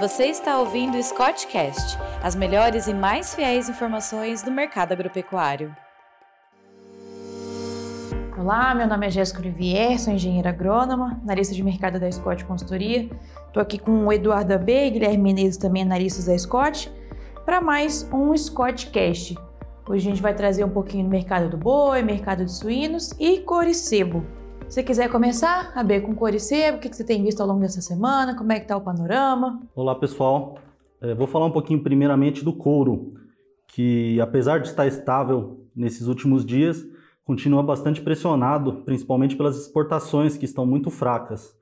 Você está ouvindo o Scottcast, as melhores e mais fiéis informações do mercado agropecuário. Olá, meu nome é Jéssica Olivier, sou engenheira agrônoma, analista de mercado da Scott Consultoria. Estou aqui com o Eduardo AB e Guilherme Menezes, também analistas da Scott, para mais um Scottcast. Hoje a gente vai trazer um pouquinho do mercado do boi, mercado de suínos e couro-sebo. Se quiser começar, a B com cor e sebo, o que você tem visto ao longo dessa semana, como é que está o panorama? Olá pessoal, é, vou falar um pouquinho primeiramente do couro, que apesar de estar estável nesses últimos dias, continua bastante pressionado, principalmente pelas exportações que estão muito fracas.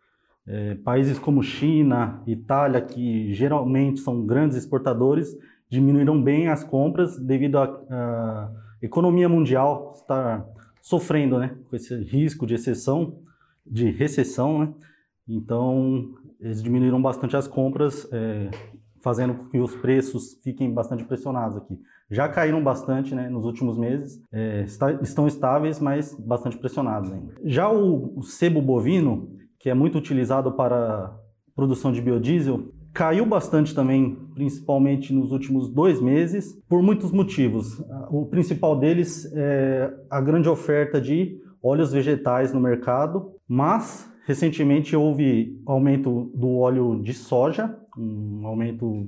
É, países como China, Itália, que geralmente são grandes exportadores, diminuíram bem as compras devido à economia mundial estar sofrendo, né, com esse risco de exceção, de recessão, né? Então, eles diminuíram bastante as compras, é, fazendo com que os preços fiquem bastante pressionados aqui. Já caíram bastante né, nos últimos meses, é, está, estão estáveis, mas bastante pressionados ainda. Já o, o sebo bovino, que é muito utilizado para produção de biodiesel, caiu bastante também, principalmente nos últimos dois meses, por muitos motivos. O principal deles é a grande oferta de óleos vegetais no mercado, mas recentemente houve aumento do óleo de soja, um aumento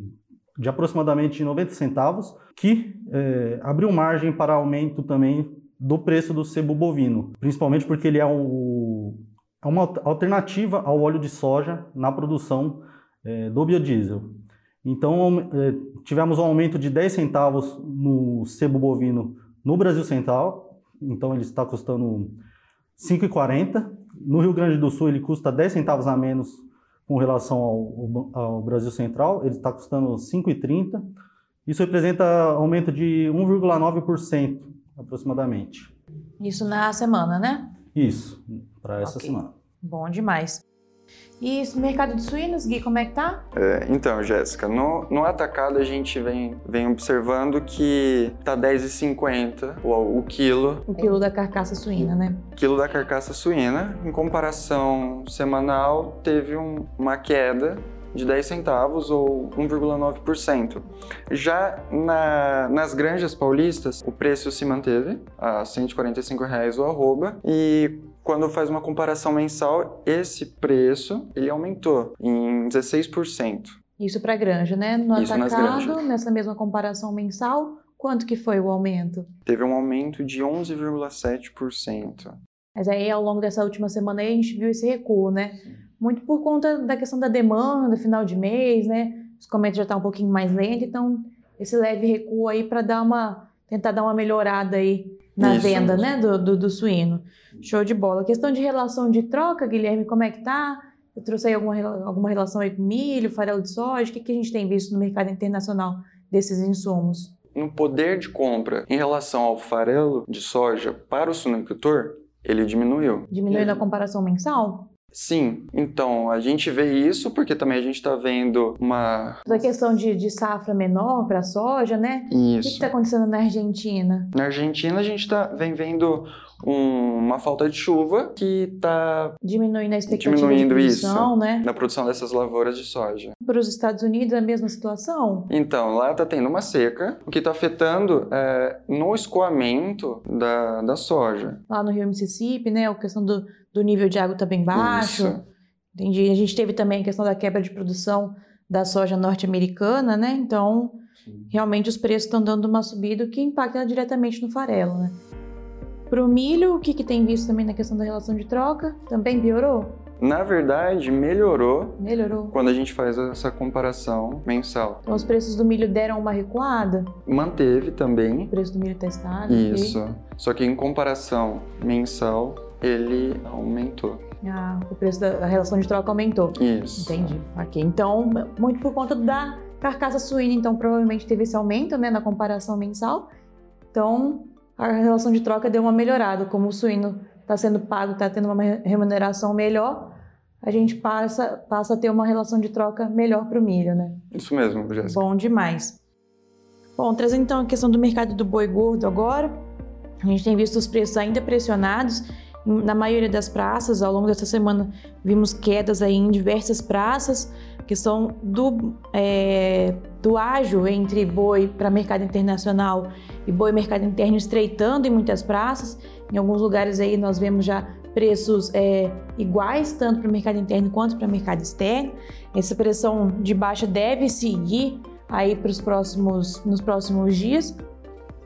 de aproximadamente 90 centavos, que é, abriu margem para aumento também do preço do sebo bovino, principalmente porque ele é, o, é uma alternativa ao óleo de soja na produção é, do biodiesel. Então, é, tivemos um aumento de 10 centavos no sebo bovino no Brasil Central, então ele está custando 5,40. No Rio Grande do Sul, ele custa 10 centavos a menos com relação ao, ao Brasil Central, ele está custando 5,30. Isso representa aumento de 1,9% aproximadamente. Isso na semana, né? Isso, para essa okay. semana. Bom demais. E esse mercado de suínos, Gui, como é que tá? É, então, Jéssica, no, no atacado a gente vem, vem observando que tá 10,50 o, o quilo. O quilo da carcaça suína, né? Quilo da carcaça suína. Em comparação semanal, teve um, uma queda de 10 centavos ou 1,9%. Já na, nas granjas paulistas, o preço se manteve a 145 reais o arroba e quando faz uma comparação mensal, esse preço ele aumentou em 16%. Isso para granja, né? No Isso atacado, nessa mesma comparação mensal, quanto que foi o aumento? Teve um aumento de 11,7%. Mas aí ao longo dessa última semana aí, a gente viu esse recuo, né? Muito por conta da questão da demanda, final de mês, né? Os comentários já estão tá um pouquinho mais lentos, então esse leve recuo aí para dar uma tentar dar uma melhorada aí na Isso. venda, né, do, do, do, suíno. Show de bola. Questão de relação de troca, Guilherme, como é que tá? Eu trouxe aí alguma, alguma relação aí com milho, farelo de soja? O que, que a gente tem visto no mercado internacional desses insumos? No poder de compra em relação ao farelo de soja para o suinocultor, ele diminuiu. Diminuiu na comparação mensal? Sim, então a gente vê isso porque também a gente está vendo uma. A questão de, de safra menor para soja, né? Isso. O que está acontecendo na Argentina? Na Argentina a gente tá, vem vendo um, uma falta de chuva que está diminuindo a expectativa diminuindo de produção, isso, né? Na produção dessas lavouras de soja. Para os Estados Unidos é a mesma situação? Então, lá está tendo uma seca, o que está afetando é, no escoamento da, da soja. Lá no Rio Mississippi, né? A questão do do nível de água está bem baixo. Isso. Entendi. A gente teve também a questão da quebra de produção da soja norte-americana, né? Então, Sim. realmente os preços estão dando uma subida que impacta diretamente no farelo, né? Para o milho, o que, que tem visto também na questão da relação de troca? Também piorou? Na verdade, melhorou. Melhorou. Quando a gente faz essa comparação mensal. Então, os preços do milho deram uma recuada? Manteve também. O preço do milho estável. Isso. Só que em comparação mensal, ele aumentou. Ah, o preço da relação de troca aumentou. Isso. Entendi. Ok. Então, muito por conta da carcaça suína, então provavelmente teve esse aumento, né, na comparação mensal. Então, a relação de troca deu uma melhorada. Como o suíno está sendo pago, está tendo uma remuneração melhor, a gente passa, passa a ter uma relação de troca melhor para o milho, né? Isso mesmo, Jéssica. Bom demais. Bom, trazendo então a questão do mercado do boi gordo agora, a gente tem visto os preços ainda pressionados na maioria das praças. Ao longo dessa semana vimos quedas aí em diversas praças, questão do, é, do ágio entre boi para mercado internacional e boi mercado interno estreitando em muitas praças. Em alguns lugares aí nós vemos já preços é, iguais, tanto para o mercado interno quanto para o mercado externo. Essa pressão de baixa deve seguir aí para os próximos, nos próximos dias.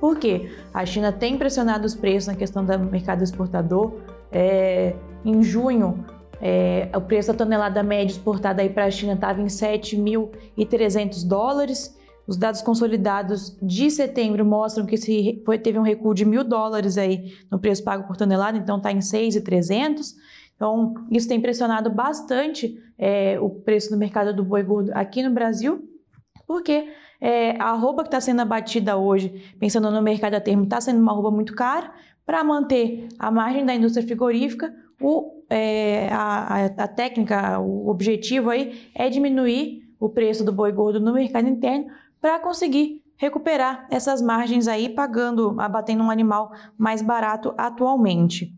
Por quê? A China tem pressionado os preços na questão do mercado exportador. É, em junho, é, o preço da tonelada média exportada para a China estava em 7.300 dólares. Os dados consolidados de setembro mostram que se foi, teve um recuo de mil dólares aí no preço pago por tonelada, então está em 6.300. Então, isso tem pressionado bastante é, o preço do mercado do boi gordo aqui no Brasil, porque é, a arroba que está sendo abatida hoje, pensando no mercado a termo, está sendo uma arroba muito cara. Para manter a margem da indústria frigorífica, o, é, a, a, técnica, o objetivo aí é diminuir o preço do boi gordo no mercado interno para conseguir recuperar essas margens aí, pagando, abatendo um animal mais barato atualmente.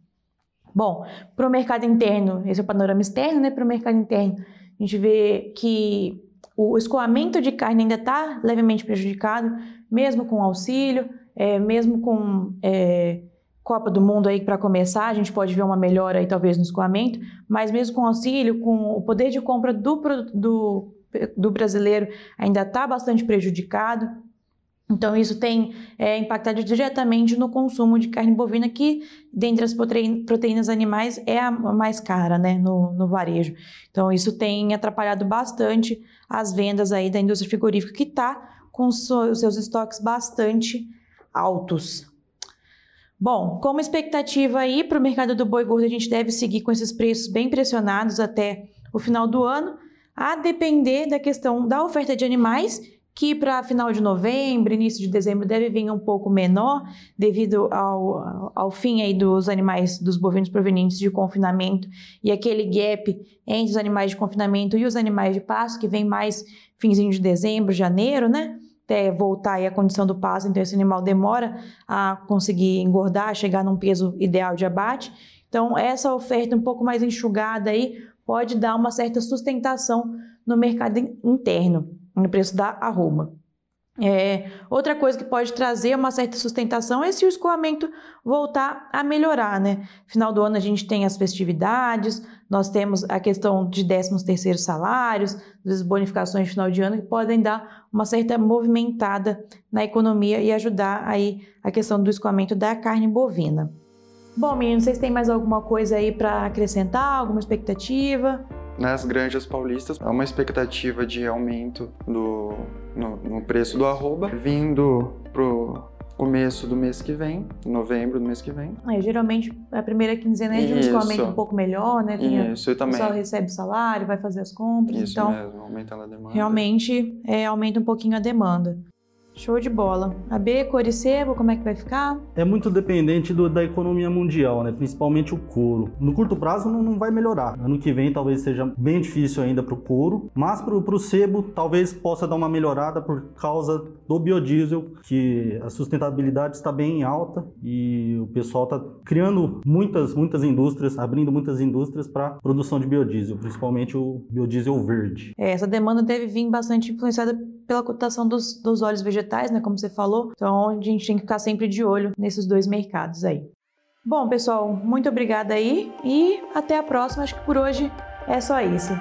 Bom, para o mercado interno, esse é o panorama externo, né? Para o mercado interno, a gente vê que o escoamento de carne ainda está levemente prejudicado, mesmo com auxílio, é, mesmo com é, Copa do Mundo aí para começar, a gente pode ver uma melhora aí talvez no escoamento, mas mesmo com auxílio, com o poder de compra do, do do brasileiro ainda está bastante prejudicado. Então, isso tem é, impactado diretamente no consumo de carne bovina, que, dentre as proteínas animais, é a mais cara né, no, no varejo. Então, isso tem atrapalhado bastante as vendas aí da indústria frigorífica, que está com os seus estoques bastante altos. Bom, como expectativa aí para o mercado do boi gordo, a gente deve seguir com esses preços bem pressionados até o final do ano a depender da questão da oferta de animais, que para final de novembro, início de dezembro deve vir um pouco menor, devido ao, ao fim aí dos animais, dos bovinos provenientes de confinamento e aquele gap entre os animais de confinamento e os animais de pasto, que vem mais finzinho de dezembro, janeiro, né? Até voltar aí a condição do pasto, então esse animal demora a conseguir engordar, chegar num peso ideal de abate. Então, essa oferta um pouco mais enxugada aí pode dar uma certa sustentação no mercado interno, no preço da arroba. É, outra coisa que pode trazer uma certa sustentação é se o escoamento voltar a melhorar, né? Final do ano a gente tem as festividades, nós temos a questão de 13 terceiros salários, das bonificações de final de ano que podem dar uma certa movimentada na economia e ajudar aí a questão do escoamento da carne bovina. Bom, meninos, vocês têm mais alguma coisa aí para acrescentar? Alguma expectativa? Nas granjas paulistas, há uma expectativa de aumento do, no, no preço do arroba, vindo pro começo do mês que vem, novembro do mês que vem. É, geralmente a primeira quinzena é de um escoamento um pouco melhor, né? Tem Isso, eu também. O pessoal recebe o salário, vai fazer as compras, Isso então mesmo, aumentando a demanda. Realmente é, aumenta um pouquinho a demanda. Show de bola. A B, cor e sebo, como é que vai ficar? É muito dependente do, da economia mundial, né? principalmente o couro. No curto prazo não, não vai melhorar. Ano que vem talvez seja bem difícil ainda para o couro, mas para o sebo talvez possa dar uma melhorada por causa do biodiesel, que a sustentabilidade está bem alta e o pessoal está criando muitas, muitas indústrias, abrindo muitas indústrias para produção de biodiesel, principalmente o biodiesel verde. É, essa demanda deve vir bastante influenciada pela cotação dos, dos óleos vegetais, né, como você falou. Então, a gente tem que ficar sempre de olho nesses dois mercados aí. Bom, pessoal, muito obrigada aí e até a próxima. Acho que por hoje é só isso.